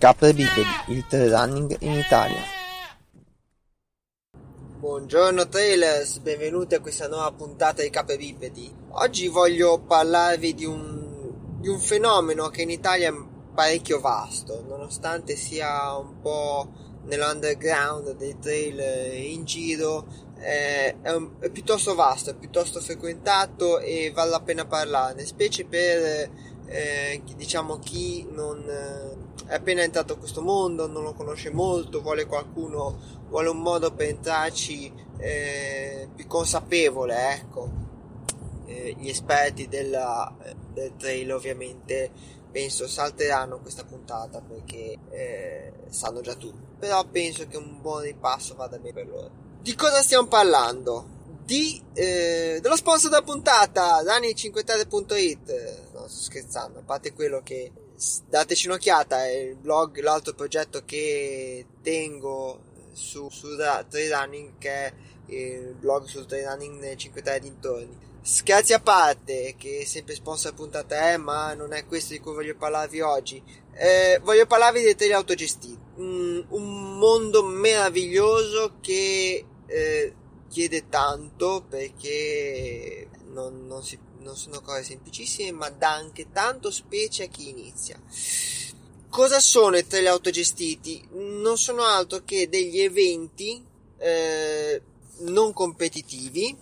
Capre bipedi, il trail running in Italia. Buongiorno trailers, benvenuti a questa nuova puntata di Capre bipedi. Oggi voglio parlarvi di un, di un fenomeno che in Italia è parecchio vasto, nonostante sia un po' nell'underground dei trail in giro, eh, è, un, è, piuttosto vasto, è piuttosto frequentato e vale la pena parlarne, specie per eh, diciamo chi non eh, è appena entrato in questo mondo, non lo conosce molto, vuole qualcuno, vuole un modo per entrarci eh, più consapevole, ecco. Eh, gli esperti della, del trail ovviamente penso salteranno questa puntata perché eh, sanno già tutto. Però penso che un buon ripasso vada bene per loro. Di cosa stiamo parlando? Di, eh, dello sponsor della puntata, Dani53.it. No, sto scherzando, a parte quello che dateci un'occhiata, è il blog, l'altro progetto che tengo su, su trail running, che è il blog sul trail running nei 5 3 dintorni Scherzi a parte, che è sempre sponsor puntata è, ma non è questo di cui voglio parlarvi oggi. Eh, voglio parlarvi dei trailer autogestiti. Mm, un mondo meraviglioso che eh, chiede tanto perché non, non, si, non sono cose semplicissime, ma dà anche tanto specie a chi inizia. Cosa sono i trailer autogestiti? Non sono altro che degli eventi eh, non competitivi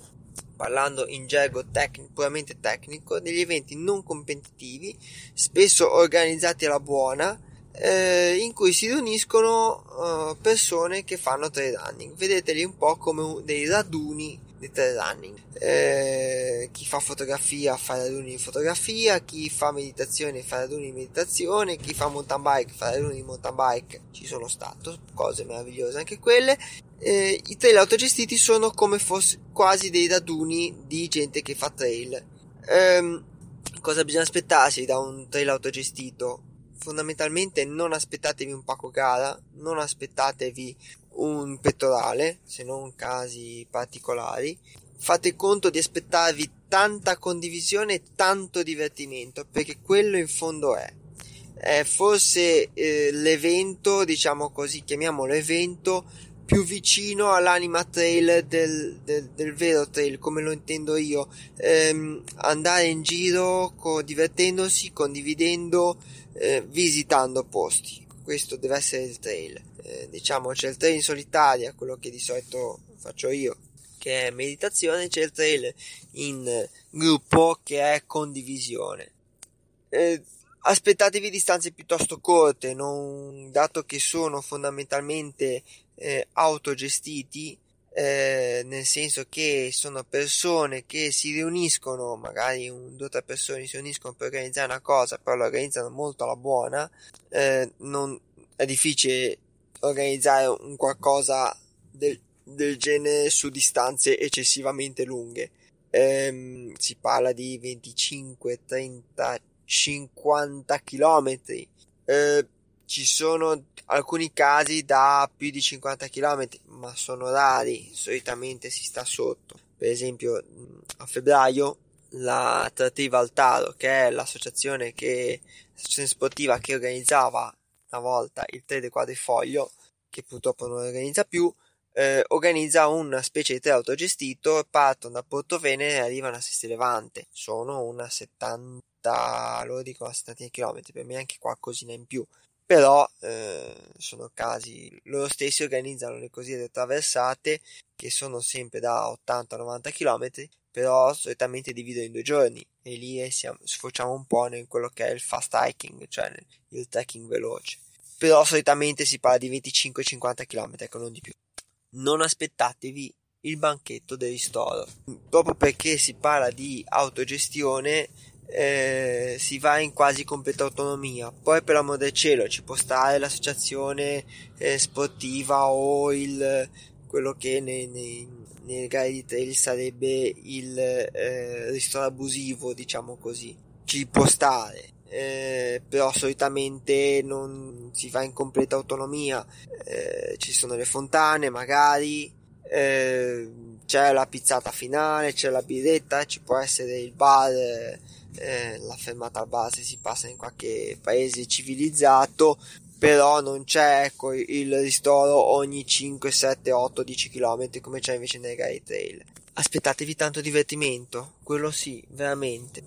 parlando in gergo tecnico, puramente tecnico, degli eventi non competitivi, spesso organizzati alla buona, eh, in cui si riuniscono uh, persone che fanno trail running. Vedeteli un po' come dei raduni di trail running. Eh, chi fa fotografia fa raduni di fotografia, chi fa meditazione fa raduni di meditazione, chi fa mountain bike fa raduni di mountain bike. Ci sono stato cose meravigliose anche quelle eh, i trail autogestiti sono come fosse quasi dei raduni di gente che fa trail. Ehm, cosa bisogna aspettarsi da un trail autogestito? Fondamentalmente non aspettatevi un pacco gara, non aspettatevi un pettorale, se non casi particolari. Fate conto di aspettarvi tanta condivisione e tanto divertimento, perché quello in fondo è. È forse eh, l'evento, diciamo così, chiamiamolo evento più vicino all'anima trail del, del, del, vero trail come lo intendo io. Ehm, andare in giro co- divertendosi condividendo eh, visitando posti. Questo deve essere il trail. Eh, diciamo c'è il trail in solitaria quello che di solito faccio io che è meditazione c'è il trail in gruppo che è condivisione. Eh, aspettatevi distanze piuttosto corte non, dato che sono fondamentalmente eh, autogestiti, eh, nel senso che sono persone che si riuniscono, magari un, due o tre persone si riuniscono per organizzare una cosa, però la organizzano molto alla buona, eh, non, è difficile organizzare un qualcosa del, del genere su distanze eccessivamente lunghe. Ehm, si parla di 25, 30, 50 chilometri. Eh, ci sono alcuni casi da più di 50 km, ma sono rari, solitamente si sta sotto. Per esempio, a febbraio la Trattiva Altaro, che è l'associazione, che, l'associazione sportiva che organizzava una volta il 3 del quadrifoglio, che purtroppo non organizza più, eh, organizza una specie di tre autogestito, partono da Porto Venere e arrivano a Sesti Levante. Sono una 70, loro dicono 70 km, per me anche qualcosina in più però eh, sono casi loro stessi organizzano le cosiddette traversate che sono sempre da 80-90 km però solitamente dividono in due giorni. E lì eh, siamo, sfociamo un po' in quello che è il fast hiking cioè il trekking veloce. Però solitamente si parla di 25-50 km ecco non di più. Non aspettatevi il banchetto del ristoro proprio perché si parla di autogestione eh, si va in quasi completa autonomia. Poi, per l'amor del cielo, ci può stare l'associazione eh, sportiva o il, quello che nei, nei, nei gare di trail sarebbe il eh, ristoro abusivo, diciamo così. Ci può stare. Eh, però solitamente non si va in completa autonomia eh, ci sono le fontane magari eh, c'è la pizzata finale c'è la birretta ci può essere il bar eh, la fermata base si passa in qualche paese civilizzato, però non c'è ecco, il ristoro ogni 5, 7, 8, 10 km come c'è invece nei gare trail. Aspettatevi tanto divertimento, quello sì, veramente.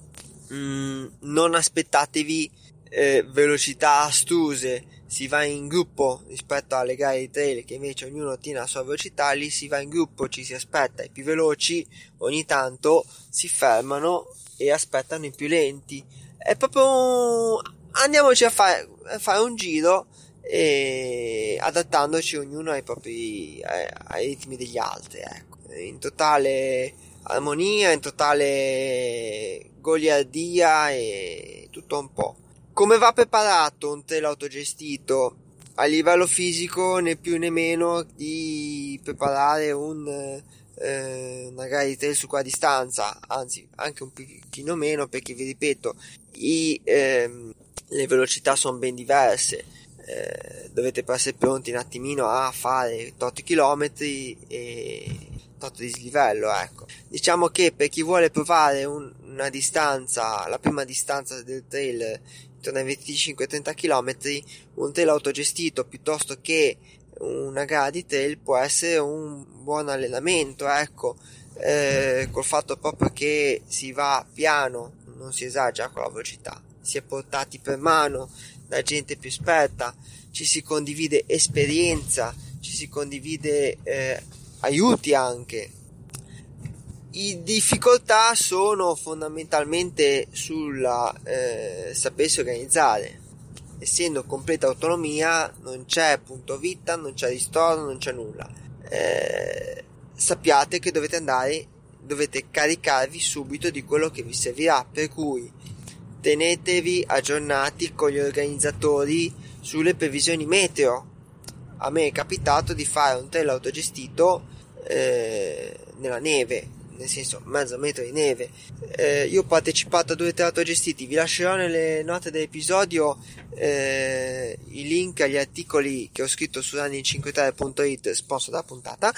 Mm, non aspettatevi eh, velocità astruse, si va in gruppo rispetto alle gare di trail che invece ognuno tiene la sua velocità, lì si va in gruppo, ci si aspetta i più veloci, ogni tanto si fermano e aspettano i più lenti. È proprio andiamoci a fare, a fare un giro e adattandoci ognuno ai propri ai, ai ritmi degli altri, ecco. In totale armonia, in totale goliardia e tutto un po'. Come va preparato un trail autogestito? A livello fisico né più né meno di preparare un, eh, di trail su qua distanza, anzi anche un pochino meno perché vi ripeto, i, ehm, le velocità sono ben diverse. Eh, dovete essere pronti un attimino a fare tot chilometri e tot dislivello ecco diciamo che per chi vuole provare un, una distanza la prima distanza del trail intorno ai 25-30 km, un trail autogestito piuttosto che una gara di trail può essere un buon allenamento, ecco, eh, col fatto proprio che si va piano, non si esagera con la velocità, si è portati per mano da gente più esperta, ci si condivide esperienza, ci si condivide eh, aiuti anche, i difficoltà sono fondamentalmente sulla eh, sapersi organizzare. Essendo completa autonomia, non c'è punto vita, non c'è ristoro, non c'è nulla. Eh, sappiate che dovete andare, dovete caricarvi subito di quello che vi servirà. Per cui tenetevi aggiornati con gli organizzatori sulle previsioni meteo. A me è capitato di fare un trail autogestito eh, nella neve nel senso mezzo metro di neve. Eh, io ho partecipato a due teatri gestiti, vi lascerò nelle note dell'episodio eh, i link agli articoli che ho scritto su running53.it, sponsor della puntata.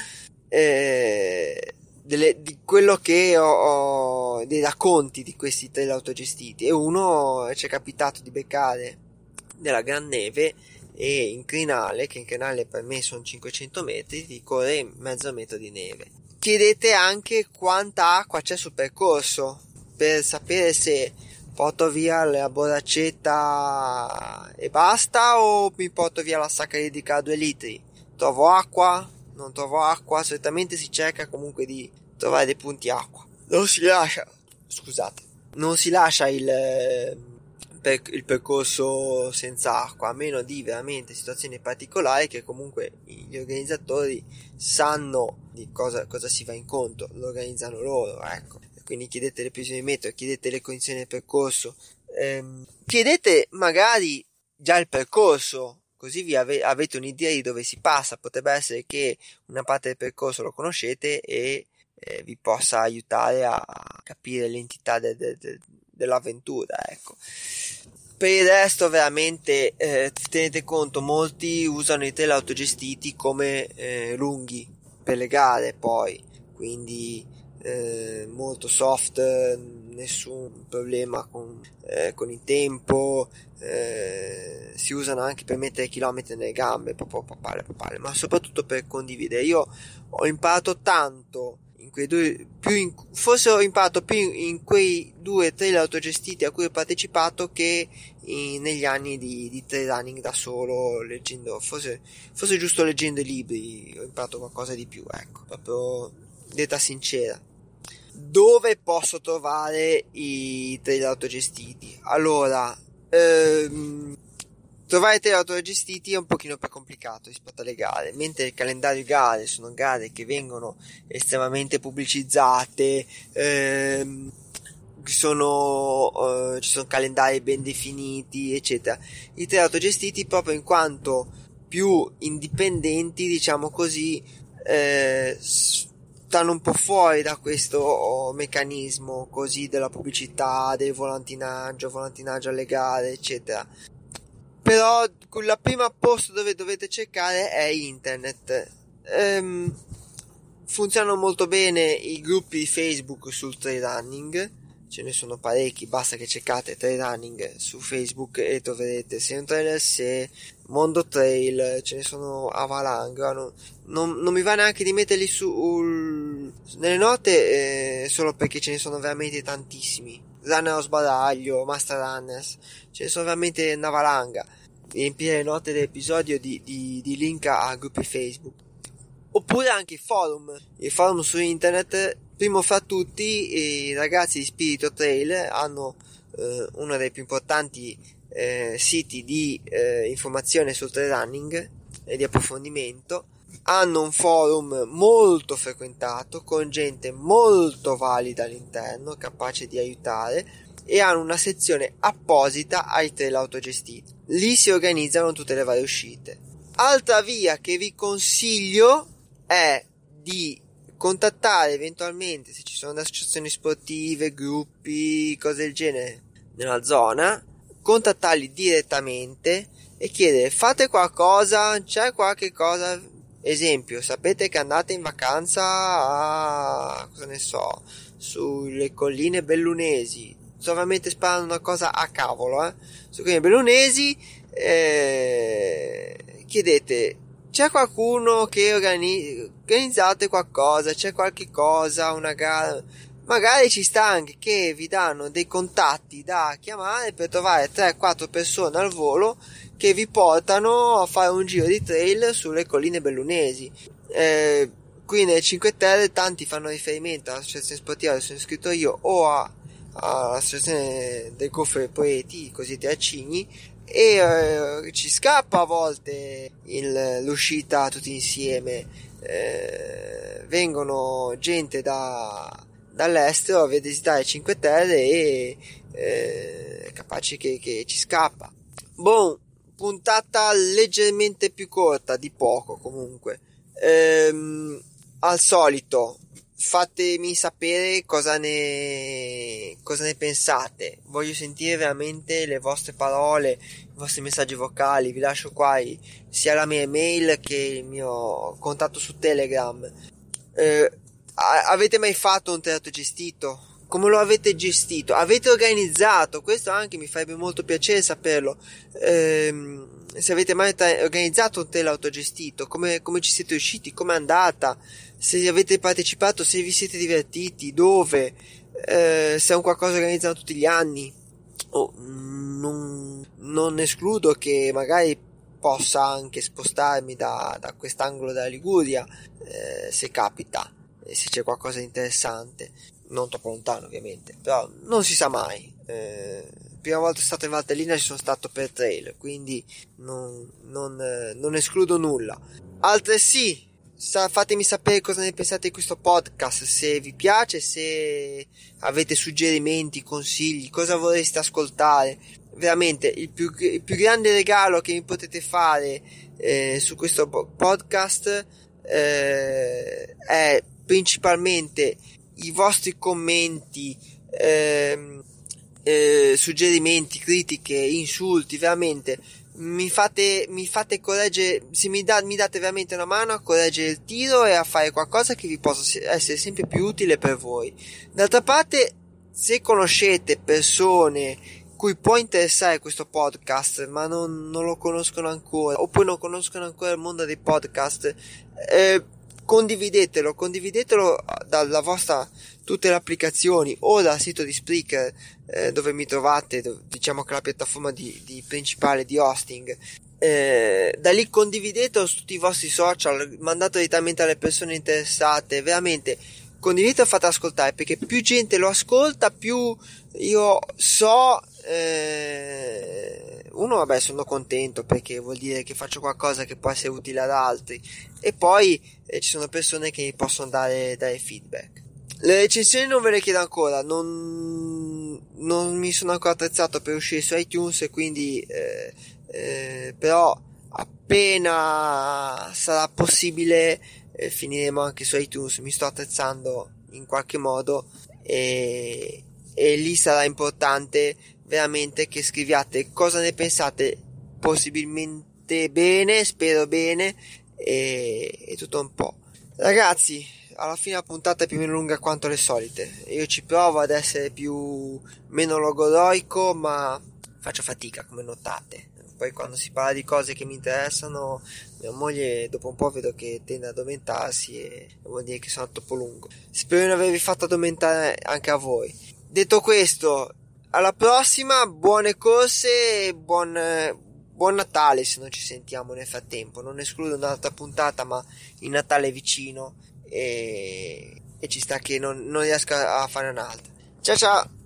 Eh, delle, di quello che ho, ho, dei racconti di questi trail autogestiti e uno ci è capitato di beccare della gran neve e in crinale, che in crinale per me sono 500 metri, di correre mezzo metro di neve chiedete anche quanta acqua c'è sul percorso per sapere se porto via la borraccetta e basta o mi porto via la sacca idrica a 2 litri. Trovo acqua? Non trovo acqua? Solitamente si cerca comunque di trovare dei punti acqua. Non si lascia, scusate, non si lascia il per il percorso senza acqua, a meno di veramente situazioni particolari che comunque gli organizzatori sanno di cosa, cosa si va incontro, lo organizzano loro, ecco. Quindi chiedete le previsioni di metro, chiedete le condizioni del percorso, ehm, chiedete magari già il percorso, così vi ave- avete un'idea di dove si passa, potrebbe essere che una parte del percorso lo conoscete e eh, vi possa aiutare a capire l'entità de- de- de- dell'avventura, ecco. Per il resto, veramente eh, tenete conto, molti usano i trail autogestiti come eh, lunghi per le gare, poi quindi eh, molto soft, nessun problema con, eh, con il tempo. Eh, si usano anche per mettere chilometri nelle gambe, papale, papale, ma soprattutto per condividere. Io ho imparato tanto quei due, più in, forse ho imparato più in, in quei due trail autogestiti a cui ho partecipato che in, negli anni di, di trail running da solo, leggendo, forse, forse giusto leggendo i libri ho imparato qualcosa di più, ecco, proprio detta sincera. Dove posso trovare i trail autogestiti? Allora, ehm, Trovare tre autogestiti è un pochino più complicato rispetto alle gare, mentre il calendario gare sono gare che vengono estremamente pubblicizzate, ehm, sono, eh, ci sono calendari ben definiti, eccetera. I tre autogestiti proprio in quanto più indipendenti, diciamo così, eh, stanno un po' fuori da questo meccanismo così della pubblicità, del volantinaggio, volantinaggio alle gare, eccetera però la prima posto dove dovete cercare è internet. Ehm, funzionano molto bene i gruppi Facebook sul trail running, ce ne sono parecchi, basta che cercate trail running su Facebook e troverete sia un trailer se Mondo Trail, ce ne sono a valanga, non, non, non, mi va neanche di metterli su nelle note eh, solo perché ce ne sono veramente tantissimi. Runner sbaraglio, Master Runners, ce ne sono veramente una valanga. Riempire le note dell'episodio di, di, di link a gruppi Facebook. Oppure anche i forum, i forum su internet Primo fra tutti i ragazzi di Spirito Trail hanno eh, uno dei più importanti eh, siti di eh, informazione sul trail running e di approfondimento. Hanno un forum molto frequentato con gente molto valida all'interno, capace di aiutare e hanno una sezione apposita ai trail autogestiti. Lì si organizzano tutte le varie uscite. Altra via che vi consiglio è di contattare eventualmente se ci sono associazioni sportive, gruppi, cose del genere nella zona, contattarli direttamente e chiedere fate qualcosa, c'è qualche cosa, esempio, sapete che andate in vacanza a, cosa ne so, sulle colline bellunesi, solamente sparando una cosa a cavolo, eh, sulle colline bellunesi, eh, chiedete c'è qualcuno che organi- organizzate qualcosa, c'è qualche cosa, una gara. Magari ci sta anche che vi danno dei contatti da chiamare per trovare 3-4 persone al volo che vi portano a fare un giro di trail sulle colline bellunesi. Eh, qui nelle 5 Terre tanti fanno riferimento all'associazione sportiva dove sono iscritto io o a, all'associazione del Goffre Poeti, così te Acigni, e eh, ci scappa a volte il, l'uscita tutti insieme eh, vengono gente da, dall'estero a visitare Cinque Terre e eh, capaci che, che ci scappa boh puntata leggermente più corta di poco comunque ehm, al solito fatemi sapere cosa ne, cosa ne pensate. Voglio sentire veramente le vostre parole, i vostri messaggi vocali. Vi lascio qua sia la mia email che il mio contatto su Telegram. Eh, avete mai fatto un teatro gestito? Come lo avete gestito? Avete organizzato? Questo anche mi farebbe molto piacere saperlo. Eh, se avete mai organizzato un tele autogestito, come, come ci siete usciti, come è andata, se avete partecipato, se vi siete divertiti, dove, eh, se è un qualcosa organizzato tutti gli anni. Oh, non, non escludo che magari possa anche spostarmi da, da quest'angolo della Liguria, eh, se capita, e se c'è qualcosa di interessante, non troppo lontano ovviamente, però non si sa mai. Eh, prima volta stato in Valtellina ci sono stato per trail, quindi non, non, eh, non escludo nulla. Altresì, sa, fatemi sapere cosa ne pensate di questo podcast, se vi piace, se avete suggerimenti, consigli, cosa vorreste ascoltare. Veramente il più, il più grande regalo che mi potete fare eh, su questo podcast eh, è principalmente i vostri commenti. Eh, eh, suggerimenti, critiche, insulti, veramente mi fate, mi fate correggere, se mi, da, mi date veramente una mano a correggere il tiro e a fare qualcosa che vi possa essere sempre più utile per voi. D'altra parte, se conoscete persone cui può interessare questo podcast, ma non, non lo conoscono ancora, oppure non conoscono ancora il mondo dei podcast, eh, condividetelo, condividetelo dalla vostra tutte le applicazioni o dal sito di Spreaker eh, dove mi trovate, diciamo che è la piattaforma di, di principale di hosting. Eh, da lì condividetelo su tutti i vostri social, mandate direttamente alle persone interessate, veramente condividete e fate ascoltare perché più gente lo ascolta, più io so eh, uno vabbè sono contento perché vuol dire che faccio qualcosa che può essere utile ad altri. E poi eh, ci sono persone che mi possono dare, dare feedback. Le recensioni non ve le chiedo ancora, non, non mi sono ancora attrezzato per uscire su iTunes e quindi eh, eh, però appena sarà possibile eh, finiremo anche su iTunes, mi sto attrezzando in qualche modo e, e lì sarà importante veramente che scriviate cosa ne pensate possibilmente bene, spero bene e, e tutto un po'. Ragazzi, alla fine la puntata è più o meno lunga quanto le solite. Io ci provo ad essere più meno logoroico, ma faccio fatica, come notate. Poi quando si parla di cose che mi interessano, mia moglie dopo un po' vedo che tende ad addormentarsi e vuol dire che sono troppo lungo. Spero di non avervi fatto addormentare anche a voi. Detto questo, alla prossima, buone corse e buon, buon Natale se non ci sentiamo nel frattempo. Non escludo un'altra puntata, ma il Natale è vicino e, e ci sta che non, non riesco a fare un'altra. Ciao ciao!